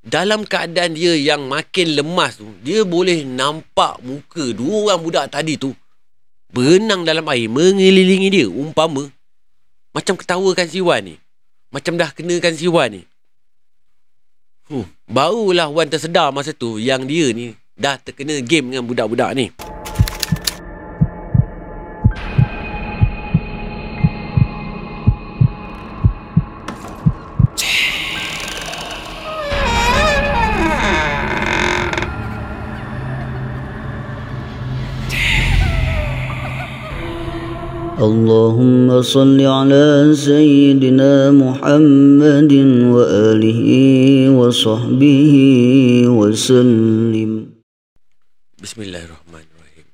dalam keadaan dia yang makin lemas tu, dia boleh nampak muka dua orang budak tadi tu berenang dalam air mengelilingi dia umpama macam ketawakan si Wan ni. Macam dah kenakan si Wan ni. Huh, barulah Wan tersedar masa tu yang dia ni dah terkena game dengan budak-budak ni. اللهم صل على سيدنا محمد وآله وصحبه وسلم Bismillahirrahmanirrahim.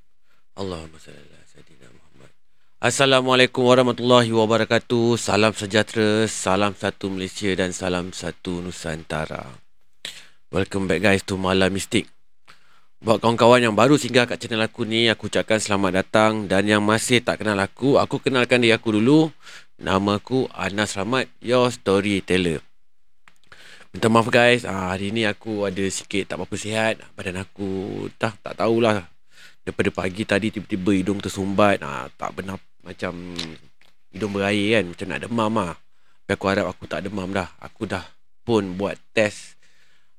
Allahumma salli ala sayidina Muhammad. Assalamualaikum warahmatullahi wabarakatuh. Salam sejahtera, salam satu Malaysia dan salam satu Nusantara. Welcome back guys to Malam Mistik. Buat kawan-kawan yang baru singgah kat channel aku ni, aku ucapkan selamat datang dan yang masih tak kenal aku, aku kenalkan diri aku dulu. Nama aku Anas Rahmat, your storyteller. Minta maaf guys, ah, hari ni aku ada sikit tak apa-apa sihat. Badan aku dah tak tahulah. Daripada pagi tadi tiba-tiba hidung tersumbat. Ah, tak benar macam hidung berair kan. Macam nak demam lah. Tapi aku harap aku tak demam dah. Aku dah pun buat test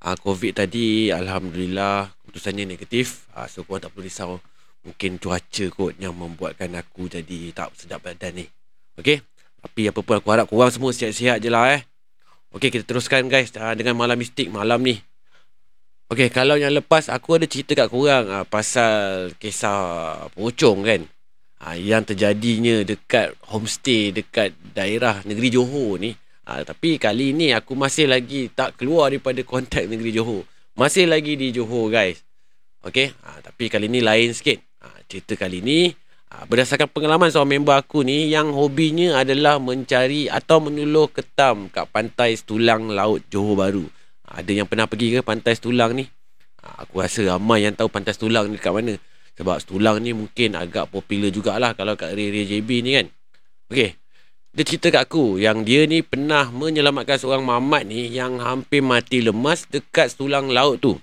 ah, COVID tadi. Alhamdulillah keputusannya negatif. Ah, so korang tak perlu risau. Mungkin cuaca kot yang membuatkan aku jadi tak sedap badan ni. Okay? Tapi apa pun aku harap korang semua sihat-sihat je lah eh. Okey, kita teruskan guys uh, dengan malam mistik malam ni. Okey, kalau yang lepas aku ada cerita kat korang uh, pasal kisah pocong kan. Uh, yang terjadinya dekat homestay dekat daerah negeri Johor ni. Uh, tapi kali ni aku masih lagi tak keluar daripada konteks negeri Johor. Masih lagi di Johor guys. Okey, uh, tapi kali ni lain sikit. Uh, cerita kali ni Ha, berdasarkan pengalaman seorang member aku ni yang hobinya adalah mencari atau menuluh ketam kat pantai Setulang Laut Johor Bahru. Ha, ada yang pernah pergi ke pantai Setulang ni? Ha, aku rasa ramai yang tahu pantai Setulang ni kat mana. Sebab Setulang ni mungkin agak popular jugalah kalau kat area JB ni kan. Okey. Dia cerita kat aku yang dia ni pernah menyelamatkan seorang mamat ni yang hampir mati lemas dekat Setulang Laut tu.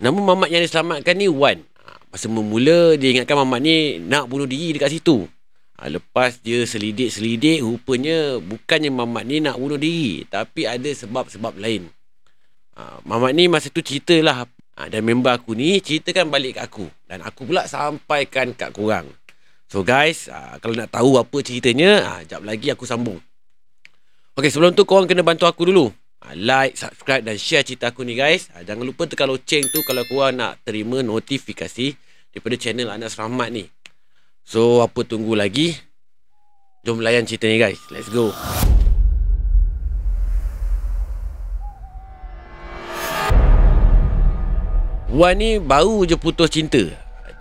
Namun mamat yang diselamatkan ni Wan. Masa memula dia ingatkan Mamat ni nak bunuh diri dekat situ. Ha, lepas dia selidik-selidik rupanya bukannya Mamat ni nak bunuh diri. Tapi ada sebab-sebab lain. Ha, Mamat ni masa tu ceritalah. Ha, dan member aku ni ceritakan balik kat aku. Dan aku pula sampaikan kat korang. So guys, ha, kalau nak tahu apa ceritanya, ha, jap lagi aku sambung. Okay, sebelum tu korang kena bantu aku dulu. Ha, like, subscribe dan share cerita aku ni guys. Ha, jangan lupa tekan loceng tu kalau korang nak terima notifikasi daripada channel Anas Rahmat ni. So, apa tunggu lagi? Jom layan cerita ni guys. Let's go. Wan ni baru je putus cinta.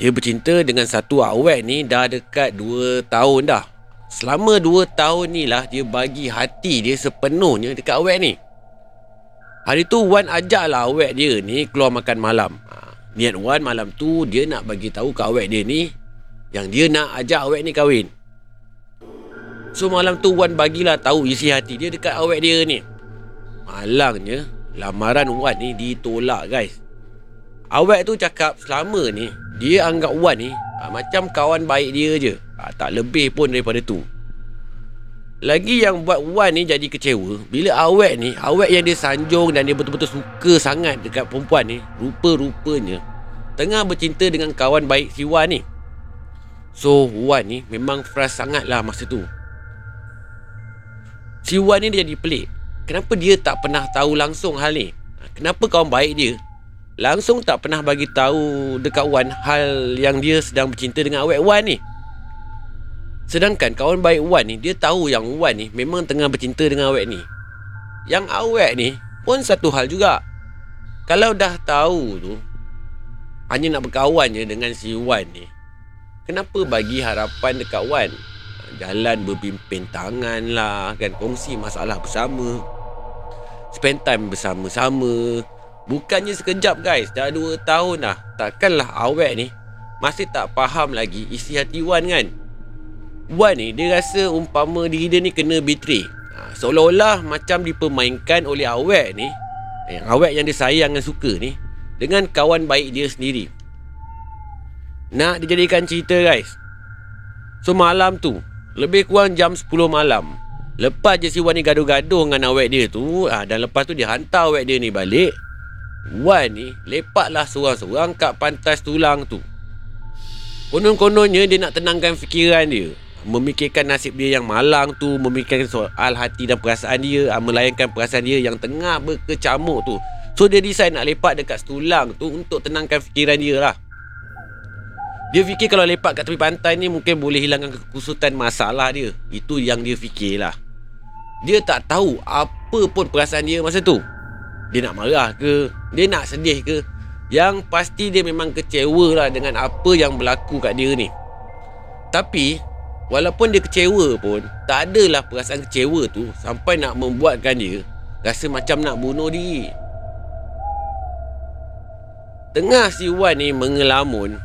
Dia bercinta dengan satu awet ni dah dekat 2 tahun dah. Selama 2 tahun ni lah dia bagi hati dia sepenuhnya dekat awet ni. Hari tu Wan ajak lah awet dia ni keluar makan malam. Ha, niat Wan malam tu dia nak bagi tahu ke awet dia ni yang dia nak ajak awet ni kahwin. So malam tu Wan bagilah tahu isi hati dia dekat awet dia ni. Malangnya lamaran Wan ni ditolak guys. Awet tu cakap selama ni dia anggap Wan ni ha, macam kawan baik dia je. Ha, tak lebih pun daripada tu. Lagi yang buat Wan ni jadi kecewa Bila awet ni Awet yang dia sanjung Dan dia betul-betul suka sangat Dekat perempuan ni Rupa-rupanya Tengah bercinta dengan kawan baik si Wan ni So Wan ni Memang frust sangat lah masa tu Si Wan ni dia jadi pelik Kenapa dia tak pernah tahu langsung hal ni Kenapa kawan baik dia Langsung tak pernah bagi tahu Dekat Wan Hal yang dia sedang bercinta dengan awet Wan ni. Sedangkan kawan baik Wan ni Dia tahu yang Wan ni Memang tengah bercinta dengan awet ni. Yang awet ni Pun satu hal juga. Kalau dah tahu tu Hanya nak berkawan je dengan si Wan ni. Kenapa bagi harapan dekat Wan? Jalan berpimpin tangan lah kan? Kongsi masalah bersama. Spend time bersama-sama Bukannya sekejap guys. Dah 2 tahun dah Takkanlah awet ni. Masih tak faham lagi Isi hati Wan kan? Wan ni dia rasa umpama diri dia ni kena betray. Ha, seolah-olah macam dipermainkan oleh awet ni. Yang awet yang dia sayang dan suka ni Dengan kawan baik dia sendiri. Nak dijadikan cerita guys. So malam tu Lebih kurang jam 10 malam Lepas je si Wan ni gaduh-gaduh dengan awet dia tu ha, Dan lepas tu dia hantar awet dia ni balik Wan ni lepatlah seorang-seorang kat pantai tulang tu. Konon-kononnya dia nak tenangkan fikiran dia. Memikirkan nasib dia yang malang tu Memikirkan soal hati dan perasaan dia ah, Melayankan perasaan dia yang tengah berkecamuk tu. So dia decide nak lepak dekat tulang tu Untuk tenangkan fikiran dia lah. Dia fikir kalau lepak kat tepi pantai ni Mungkin boleh hilangkan kekusutan masalah dia. Itu yang dia fikir lah. Dia tak tahu apa pun perasaan dia masa tu Dia nak marah ke? Dia nak sedih ke? Yang pasti dia memang kecewa lah Dengan apa yang berlaku kat dia ni. Tapi Walaupun dia kecewa pun Tak adalah perasaan kecewa tu Sampai nak membuatkan dia Rasa macam nak bunuh diri. Tengah si Wan ni mengelamun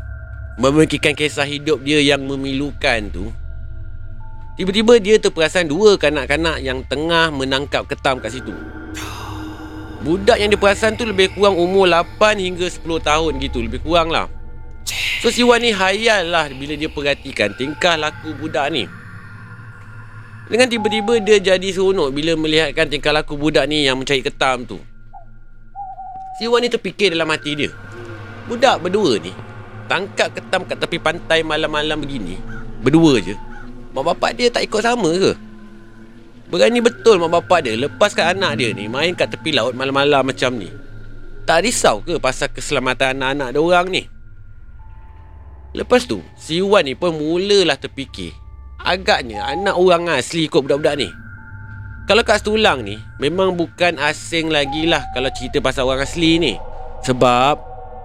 Memikirkan kisah hidup dia yang memilukan tu Tiba-tiba dia terperasan dua kanak-kanak yang tengah menangkap ketam kat situ Budak yang dia perasan tu lebih kurang umur 8 hingga 10 tahun gitu Lebih kurang lah So si Wan ni hayal lah bila dia perhatikan tingkah laku budak ni. Dengan tiba-tiba dia jadi seronok bila melihatkan tingkah laku budak ni yang mencari ketam tu. Si Wan ni terfikir dalam hati dia. Budak berdua ni tangkap ketam kat tepi pantai malam-malam begini. Berdua je. Mak bapak dia tak ikut sama ke? Berani betul mak bapak dia lepaskan anak dia ni main kat tepi laut malam-malam macam ni. Tak risau ke pasal keselamatan anak-anak dia orang ni? Lepas tu, si Wan ni pun mulalah terfikir. Agaknya anak orang asli ikut budak-budak ni. Kalau kat Setulang ni, memang bukan asing lagi lah kalau cerita pasal orang asli ni. Sebab,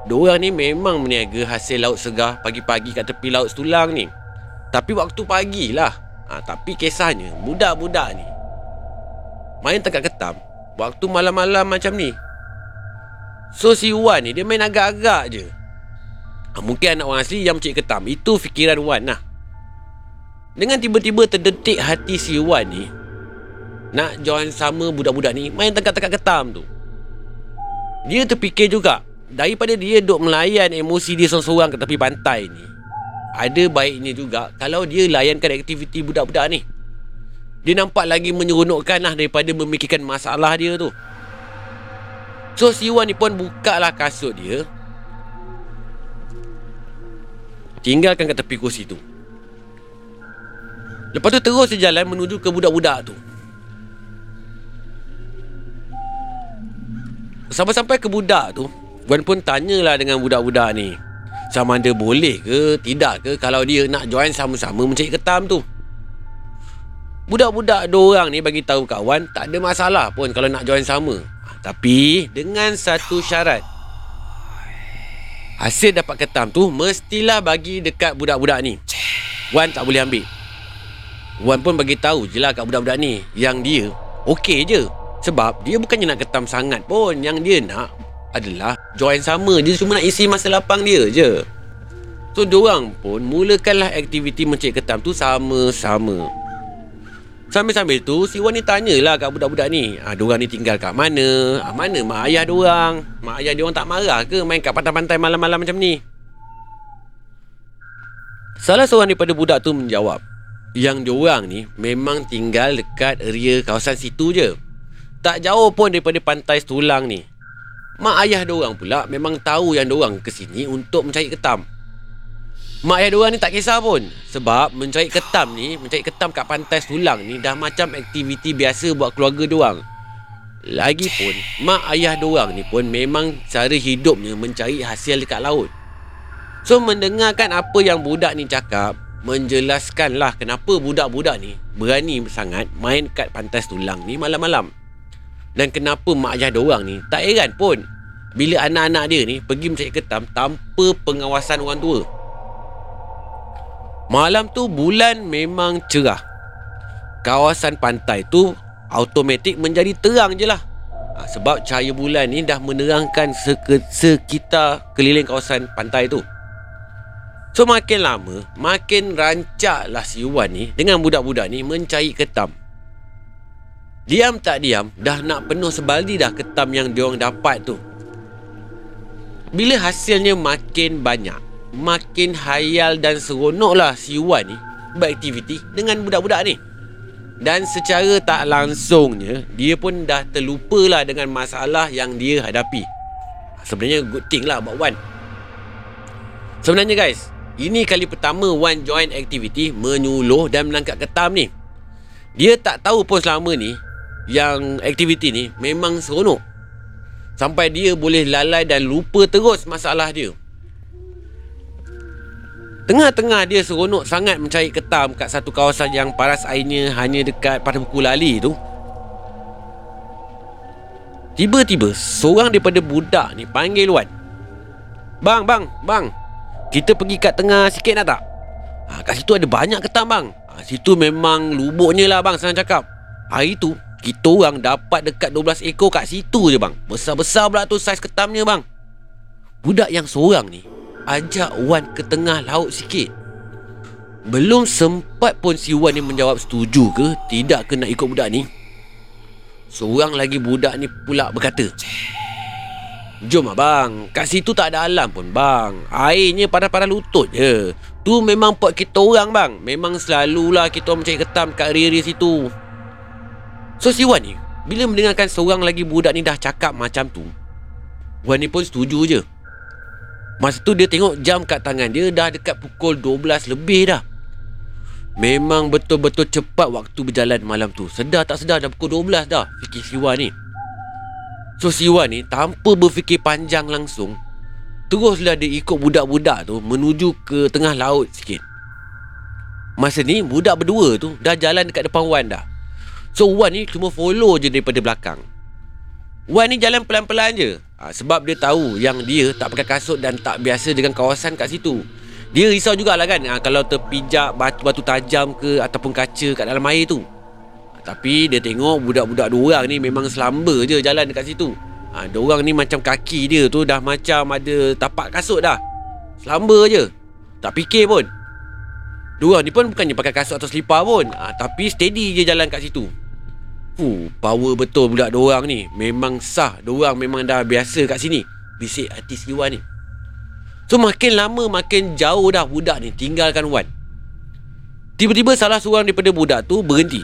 diorang ni memang meniaga hasil laut segar pagi-pagi kat tepi laut Setulang ni. Tapi waktu pagi lah. Ha, tapi kisahnya, budak-budak ni main tengah ketam waktu malam-malam macam ni. So si Wan ni dia main agak-agak je. Ha, mungkin anak orang asli yang mencari ketam Itu fikiran Wan lah Dengan tiba-tiba terdetik hati si Wan ni Nak join sama budak-budak ni Main tengah-tengah ketam tu Dia terfikir juga Daripada dia duk melayan emosi dia seorang-seorang ke tepi pantai ni Ada baiknya juga Kalau dia layankan aktiviti budak-budak ni. Dia nampak lagi menyeronokkan lah Daripada memikirkan masalah dia tu. So si Wan ni pun buka lah kasut dia. Tinggalkan kat tepi kursi tu. Lepas tu terus dia jalan menuju ke budak-budak tu. Sampai-sampai ke budak tu Wan pun tanyalah dengan budak-budak ni Sama ada boleh ke tidak ke Kalau dia nak join sama-sama mencari ketam tu. Budak-budak dua orang ni bagi tahu kawan Tak ada masalah pun kalau nak join sama. Tapi dengan satu syarat. Hasil dapat ketam tu Mestilah bagi dekat budak-budak ni. Wan tak boleh ambil. Wan pun bagi tahu je lah kat budak-budak ni Yang dia Okey je. Sebab dia bukannya nak ketam sangat pun Yang dia nak Adalah Join sama Dia cuma nak isi masa lapang dia je. So diorang pun Mulakanlah aktiviti mencari ketam tu Sama-sama. Sambil-sambil tu si Wan ni tanyalah kat budak-budak ni ah, Diorang ni tinggal kat mana? Ah, Mana mak ayah diorang? Mak ayah diorang tak marah ke main kat pantai-pantai malam-malam macam ni? Salah seorang daripada budak tu menjawab Yang diorang ni memang tinggal dekat area kawasan situ je. Tak jauh pun daripada pantai setulang ni Mak ayah diorang pula memang tahu yang diorang ke sini untuk mencari ketam. Mak ayah diorang ni tak kisah pun. Sebab mencari ketam ni Mencari ketam kat pantai Sulang ni Dah macam aktiviti biasa buat keluarga diorang Lagipun Mak ayah diorang ni pun Memang cara hidupnya Mencari hasil dekat laut. So mendengarkan apa yang budak ni cakap Menjelaskanlah kenapa budak-budak ni Berani sangat main kat pantai Sulang ni malam-malam Dan kenapa mak ayah diorang ni Tak heran pun Bila anak-anak dia ni Pergi mencari ketam Tanpa pengawasan orang tua Malam tu bulan memang cerah. Kawasan pantai tu automatik menjadi terang je lah. Ha, sebab cahaya bulan ni dah menerangkan sekitar keliling kawasan pantai tu. So makin lama, makin rancak lah si Wan ni dengan budak-budak ni mencari ketam. Diam tak diam Dah nak penuh sebaldi dah ketam yang diorang dapat tu. Bila hasilnya makin banyak Makin hayal dan seronok lah si Wan ni Beraktiviti dengan budak-budak ni. Dan secara tak langsungnya Dia pun dah terlupa lah dengan masalah yang dia hadapi. Sebenarnya good thing lah buat Wan. Sebenarnya guys Ini kali pertama Wan join aktiviti Menyuluh dan menangkap ketam ni. Dia tak tahu pun selama ni Yang aktiviti ni Memang seronok Sampai dia boleh lalai dan lupa terus masalah dia Tengah-tengah dia seronok sangat mencari ketam kat satu kawasan yang paras airnya hanya dekat pada buku lali tu. Tiba-tiba seorang daripada budak ni panggil Wan. Bang, bang, bang. Kita pergi kat tengah sikit nak tak? Ha, kat situ ada banyak ketam bang. Ha, situ memang lubuknya lah bang senang cakap. Hari tu kita orang dapat dekat 12 ekor kat situ je bang. Besar-besar pula tu saiz ketamnya bang. Budak yang seorang ni ajak Wan ke tengah laut sikit. Belum sempat pun si Wan ni menjawab setuju ke tidak ke nak ikut budak ni. Seorang lagi budak ni pula berkata, Jom abang, kat situ tak ada alam pun bang. Airnya pada-pada lutut je. Tu memang pot kita orang bang. Memang selalulah kita mencari ketam kat area situ. So si Wan ni, bila mendengarkan seorang lagi budak ni dah cakap macam tu, Wan ni pun setuju je. Masa tu dia tengok jam kat tangan dia dah dekat pukul 12 lebih dah. Memang betul-betul cepat waktu berjalan malam tu. Sedar tak sedar dah pukul 12 dah fikir Siwan ni. So Siwan ni tanpa berfikir panjang langsung Teruslah dia ikut budak-budak tu menuju ke tengah laut sikit. Masa ni budak berdua tu dah jalan dekat depan Wan dah. So Wan ni cuma follow je daripada belakang. Wan ni jalan pelan-pelan je. Ha, Sebab dia tahu yang dia tak pakai kasut dan tak biasa dengan kawasan kat situ. Dia risau jugalah kan? Ha, Kalau terpijak batu-batu tajam ke ataupun kaca kat dalam air tu. Ha, Tapi dia tengok budak-budak dua orang ni memang selamba je jalan dekat situ. Ha, Dua orang ni macam kaki dia tu dah macam ada tapak kasut dah. Selamba je. Tak fikir pun. Dua ni pun bukannya pakai kasut atau selipar pun. Ha, Tapi steady je jalan kat situ Fuh, power betul budak dua orang ni. Memang sah. Dua orang memang dah biasa kat sini. Bisik hati si Wan ni. So makin lama makin jauh dah budak ni tinggalkan Wan. Tiba-tiba salah seorang daripada budak tu berhenti.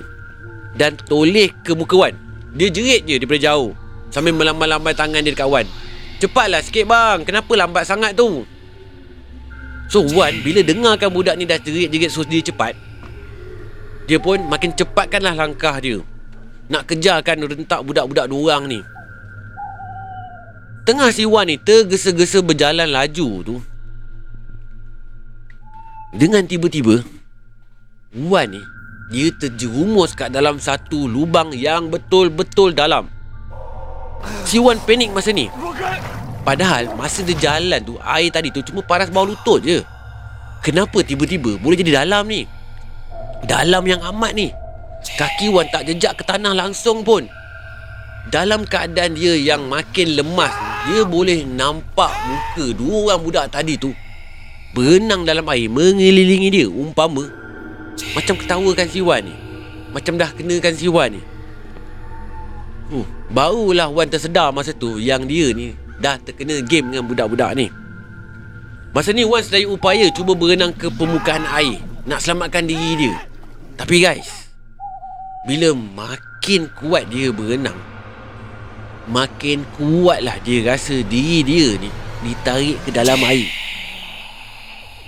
Dan toleh ke muka Wan. Dia jerit je daripada jauh. Sambil melambai-lambai tangan dia dekat Wan. Cepatlah sikit bang. Kenapa lambat sangat tu? So Wan bila dengarkan budak ni dah jerit-jerit suruh dia cepat. Dia pun makin cepatkanlah langkah dia. Nak kejarkan rentak budak-budak dua orang ni. Tengah si Wan ni tergesa-gesa berjalan laju tu. Dengan tiba-tiba Wan ni Dia terjerumus kat dalam satu lubang yang betul-betul dalam. Si Wan panik masa ni. Padahal masa dia jalan tu Air tadi tu cuma paras bawah lutut je. Kenapa tiba-tiba boleh jadi dalam ni? Dalam yang amat ni Kaki Wan tak jejak ke tanah langsung pun. Dalam keadaan dia yang makin lemas Dia boleh nampak muka dua orang budak tadi tu Berenang dalam air mengelilingi dia Umpama. Macam ketawakan si Wan ni. Macam dah kenakan si Wan ni. Uh, Barulah Wan tersedar masa tu Yang dia ni dah terkena game dengan budak-budak ni. Masa ni Wan sedaya upaya cuba berenang ke permukaan air Nak selamatkan diri dia. Tapi guys bila makin kuat dia berenang Makin kuatlah dia rasa diri dia ni Ditarik ke dalam air.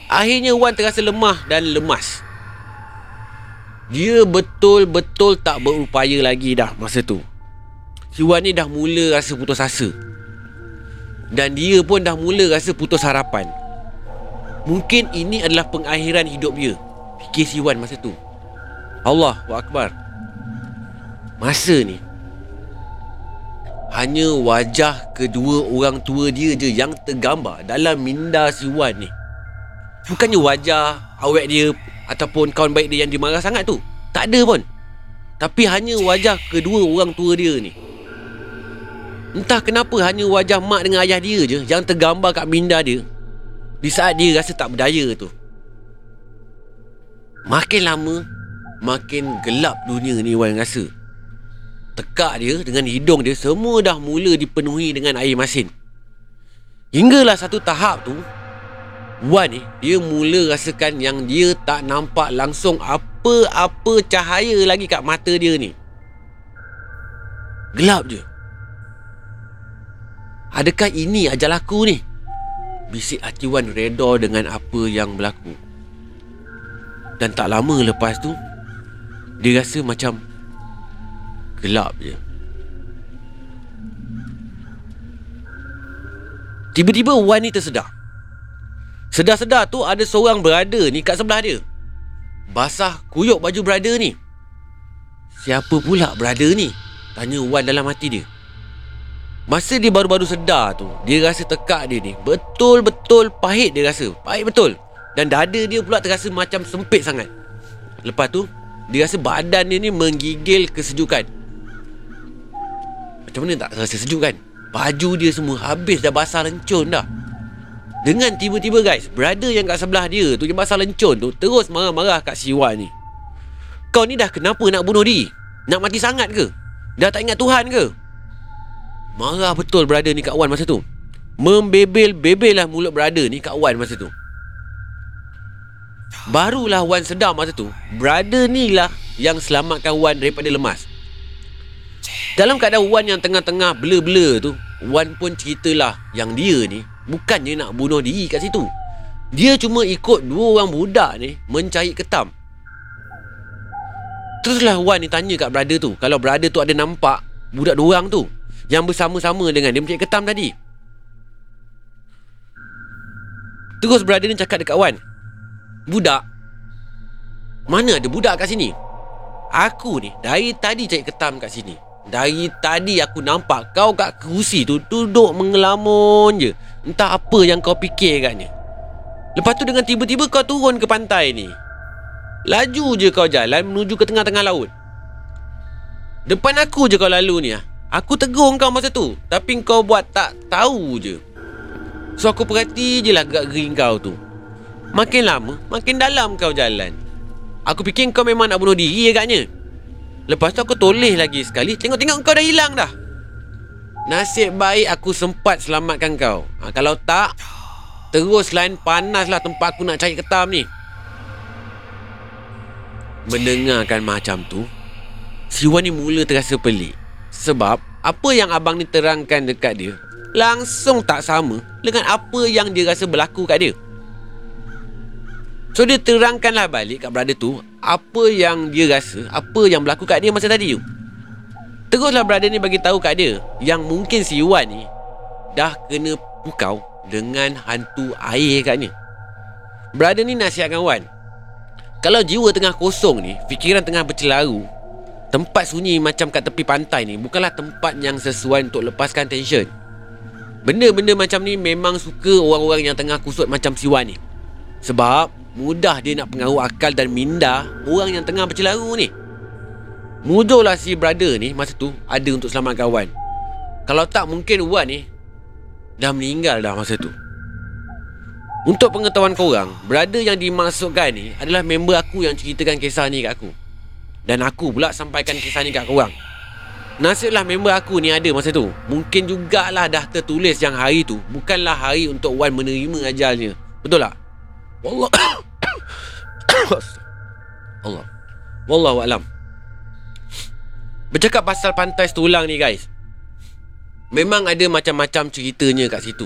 Akhirnya Wan terasa lemah dan lemas. Dia betul-betul tak berupaya lagi dah masa tu. Si Wan ni dah mula rasa putus asa. Dan dia pun dah mula rasa putus harapan. Mungkin ini adalah pengakhiran hidup dia. Fikir si Wan masa tu. Allah Akbar Masa ni Hanya wajah kedua orang tua dia je yang tergambar dalam minda si Wan ni. Bukannya wajah awet dia ataupun kawan baik dia yang dimarah sangat tu. Tak ada pun. Tapi hanya wajah kedua orang tua dia ni. Entah kenapa hanya wajah mak dengan ayah dia je yang tergambar kat minda dia. Di saat dia rasa tak berdaya tu. Makin lama Makin gelap dunia ni Wan rasa tekak dia dengan hidung dia semua dah mula dipenuhi dengan air masin. Hinggalah satu tahap tu Wan ni dia mula rasakan yang dia tak nampak langsung apa-apa cahaya lagi kat mata dia ni. Gelap je. Adakah ini ajal aku ni? Bisik hati Wan reda dengan apa yang berlaku. Dan tak lama lepas tu, dia rasa macam gelap je. Tiba-tiba Wan ni tersedar. Sedar-sedar tu ada seorang berada ni kat sebelah dia. Basah kuyuk baju berada ni. Siapa pula berada ni? Tanya Wan dalam hati dia. Masa dia baru-baru sedar tu, dia rasa tekak dia ni betul-betul pahit dia rasa. Pahit betul. Dan dada dia pula terasa macam sempit sangat. Lepas tu, dia rasa badan dia ni menggigil kesejukan. Macam mana tak rasa sejuk kan? Baju dia semua habis dah basah lencun dah. Dengan tiba-tiba guys, brother yang kat sebelah dia tu yang basah lencun tu terus marah-marah kat si Wan ni. Kau ni dah kenapa nak bunuh diri? Nak mati sangat ke? Dah tak ingat Tuhan ke? Marah betul brother ni kat Wan masa tu. Membebel-bebel lah mulut brother ni kat Wan masa tu. Barulah Wan sedar masa tu, brother ni lah yang selamatkan Wan daripada lemas. Dalam keadaan Wan yang tengah-tengah blur-blur tu, Wan pun ceritalah yang dia ni bukannya nak bunuh diri kat situ. Dia cuma ikut dua orang budak ni mencari ketam. Teruslah Wan ni tanya kat brother tu, kalau brother tu ada nampak budak dua orang tu yang bersama-sama dengan dia mencari ketam tadi. Terus brother ni cakap dekat Wan, Budak? Mana ada budak kat sini? Aku ni dari tadi cari ketam kat sini. Dari tadi aku nampak kau kat kerusi tu duduk mengelamun je. Entah apa yang kau fikir katnya. Lepas tu dengan tiba-tiba kau turun ke pantai ni. Laju je kau jalan menuju ke tengah-tengah laut. Depan aku je kau lalu ni ah. Aku tegur kau masa tu. Tapi kau buat tak tahu je. So aku perhati je lah gerak-geri kau tu. Makin lama, makin dalam kau jalan. Aku fikir kau memang nak bunuh diri agaknya. Lepas tu aku toleh lagi sekali. Tengok-tengok kau dah hilang dah. Nasib baik aku sempat selamatkan kau. Ha, Kalau tak Terus lain panaslah tempat aku nak cari ketam ni. Mendengarkan macam tu Si Wan ni mula terasa pelik. Sebab Apa yang abang ni terangkan dekat dia Langsung tak sama Dengan apa yang dia rasa berlaku kat dia So dia terangkanlah balik kat brother tu apa yang dia rasa, apa yang berlaku kat dia masa tadi tu. Teruslah brother ni bagi tahu kat dia yang mungkin si Wan ni dah kena pukau dengan hantu air katnya. Brother ni nasihatkan Wan. Kalau jiwa tengah kosong ni, fikiran tengah bercelaru, tempat sunyi macam kat tepi pantai ni bukanlah tempat yang sesuai untuk lepaskan tension. Benda-benda macam ni memang suka orang-orang yang tengah kusut macam si Wan ni. Sebab Mudah dia nak pengaruh akal dan minda Orang yang tengah bercelaru ni. Mudahlah si brother ni Masa tu ada untuk selamat kawan. Kalau tak mungkin Wan ni Dah meninggal dah masa tu. Untuk pengetahuan korang Brother yang dimasukkan ni Adalah member aku yang ceritakan kisah ni kat aku. Dan aku pula sampaikan kisah ni kat korang. Nasiblah member aku ni ada masa tu. Mungkin jugalah dah tertulis yang hari tu. Bukanlah hari untuk Wan menerima ajalnya. Betul tak? Wallah Allah. Wallahu alam. Bercakap pasal pantai setulang ni guys. Memang ada macam-macam ceritanya kat situ.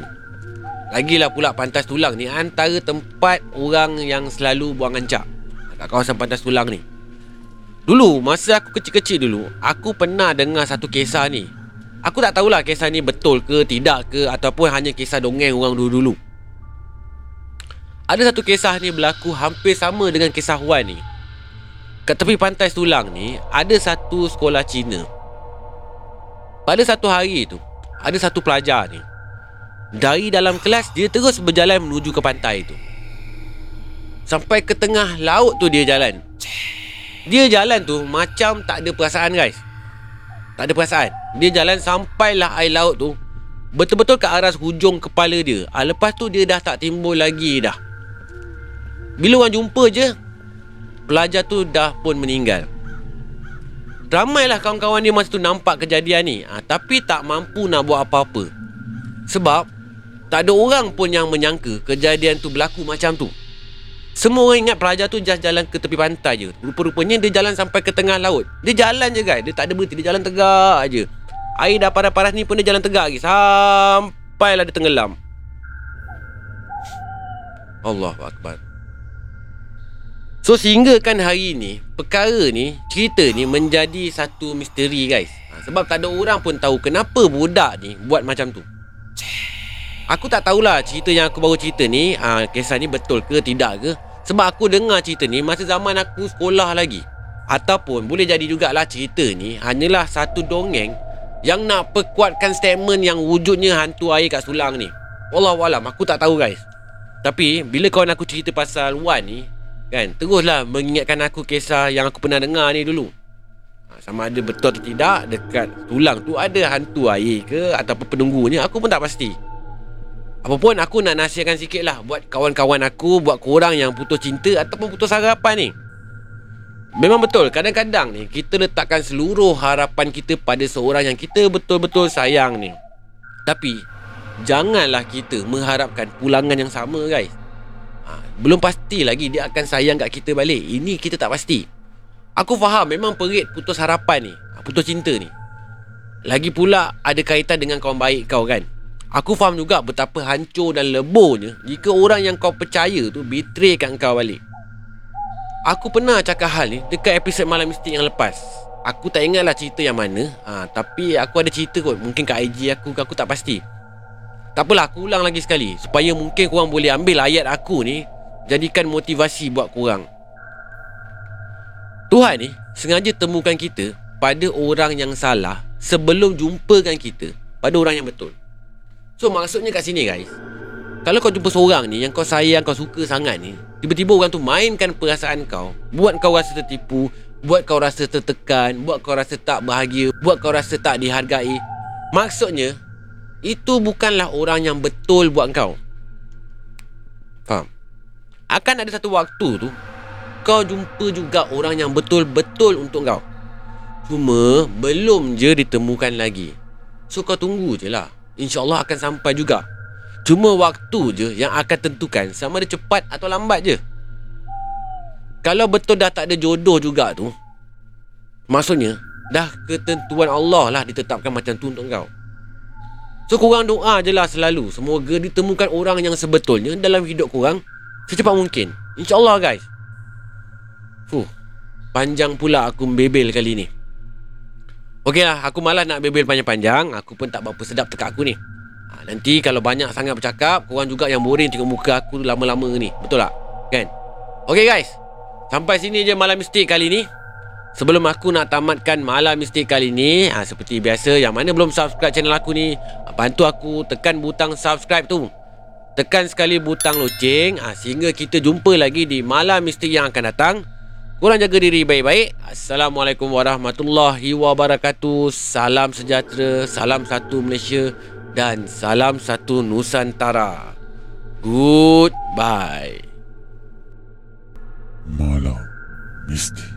Lagilah pula pantai setulang ni antara tempat orang yang selalu buang ancak. Kat kawasan pantai setulang ni. Dulu, masa aku kecil-kecil dulu, aku pernah dengar satu kisah ni. Aku tak tahulah kisah ni betul ke, tidak ke, ataupun hanya kisah dongeng orang dulu-dulu. Ada satu kisah ni berlaku hampir sama dengan kisah Wan ni. Kat tepi pantai Sulang ni, ada satu sekolah Cina. Pada satu hari tu, ada satu pelajar ni. Dari dalam kelas, dia terus berjalan menuju ke pantai tu. Sampai ke tengah laut tu dia jalan. Dia jalan tu macam tak ada perasaan guys. Tak ada perasaan. Dia jalan sampailah air laut tu betul-betul ke arah hujung kepala dia. Ah, lepas tu dia dah tak timbul lagi dah. Bila orang jumpa je Pelajar tu dah pun meninggal. Ramailah kawan-kawan dia masa tu nampak kejadian ni. Ha, Tapi tak mampu nak buat apa-apa. Sebab Tak ada orang pun yang menyangka Kejadian tu berlaku macam tu. Semua orang ingat pelajar tu just jalan ke tepi pantai je. Rupa-rupanya dia jalan sampai ke tengah laut. Dia jalan je guys. Dia tak ada berhenti. Dia jalan tegak je Air dah paras-paras ni pun dia jalan tegak lagi. Sampailah dia tenggelam. Allah Akbar So sehingga kan hari ni Perkara ni Cerita ni menjadi satu misteri guys. Ha, Sebab tak ada orang pun tahu Kenapa budak ni buat macam tu. Aku tak tahulah cerita yang aku baru cerita ni ha, Kisah ni betul ke tidak ke. Sebab aku dengar cerita ni Masa zaman aku sekolah lagi. Ataupun boleh jadi jugalah cerita ni Hanyalah satu dongeng Yang nak perkuatkan statement yang wujudnya hantu air kat sulang ni. Wallahualam aku tak tahu guys. Tapi bila kawan aku cerita pasal Wan ni Kan? Teruslah mengingatkan aku kisah yang aku pernah dengar ni dulu. Ha, Sama ada betul atau tidak Dekat tulang tu ada hantu air ke Ataupun penunggunya Aku pun tak pasti. Apapun aku nak nasihatkan sikit lah Buat kawan-kawan aku Buat korang yang putus cinta Ataupun putus harapan ni. Memang betul Kadang-kadang ni Kita letakkan seluruh harapan kita Pada seorang yang kita betul-betul sayang ni. Tapi Janganlah kita mengharapkan pulangan yang sama guys ha, Belum pasti lagi dia akan sayang kat kita balik. Ini kita tak pasti. Aku faham memang perit putus harapan ni. Ha, Putus cinta ni. Lagi pula ada kaitan dengan kawan baik kau kan. Aku faham juga betapa hancur dan leburnya Jika orang yang kau percaya tu betray kat kau balik. Aku pernah cakap hal ni dekat episod Malam Mistik yang lepas. Aku tak ingatlah cerita yang mana. Ha, Tapi aku ada cerita kot. Mungkin kat IG aku Aku tak pasti tak apalah aku ulang lagi sekali. Supaya mungkin korang boleh ambil ayat aku ni Jadikan motivasi buat korang. Tuhan ni sengaja temukan kita Pada orang yang salah Sebelum jumpakan kita Pada orang yang betul. So maksudnya kat sini guys. Kalau kau jumpa seorang ni Yang kau sayang, kau suka sangat ni Tiba-tiba orang tu mainkan perasaan kau Buat kau rasa tertipu Buat kau rasa tertekan Buat kau rasa tak bahagia Buat kau rasa tak dihargai. Maksudnya itu bukanlah orang yang betul buat kau. Faham? Akan ada satu waktu tu kau jumpa juga orang yang betul-betul untuk kau. Cuma belum je ditemukan lagi. So kau tunggu je lah. InsyaAllah akan sampai juga. Cuma waktu je yang akan tentukan sama ada cepat atau lambat je. Kalau betul dah tak ada jodoh juga tu, maksudnya dah ketentuan Allah lah ditetapkan macam tu untuk kau. So korang doa je lah selalu. Semoga ditemukan orang yang sebetulnya Dalam hidup korang Secepat mungkin. InsyaAllah guys. Fuh Panjang pula aku bebel kali ni. Okey lah Aku malas nak bebel panjang-panjang. Aku pun tak berapa sedap tekak aku ni. Ha, Nanti kalau banyak sangat bercakap Korang juga yang boring tengok muka aku lama-lama ni. Betul tak? Kan? Okey guys. Sampai sini je malam mistik kali ni Sebelum aku nak tamatkan malam mistik kali ni ha, Seperti biasa Yang mana belum subscribe channel aku ni Bantu aku tekan butang subscribe tu. Tekan sekali butang loceng ha, Sehingga kita jumpa lagi di malam mistik yang akan datang. Korang jaga diri baik-baik. Assalamualaikum warahmatullahi wabarakatuh. Salam sejahtera Salam satu Malaysia Dan salam satu Nusantara. Goodbye. Malam Mistik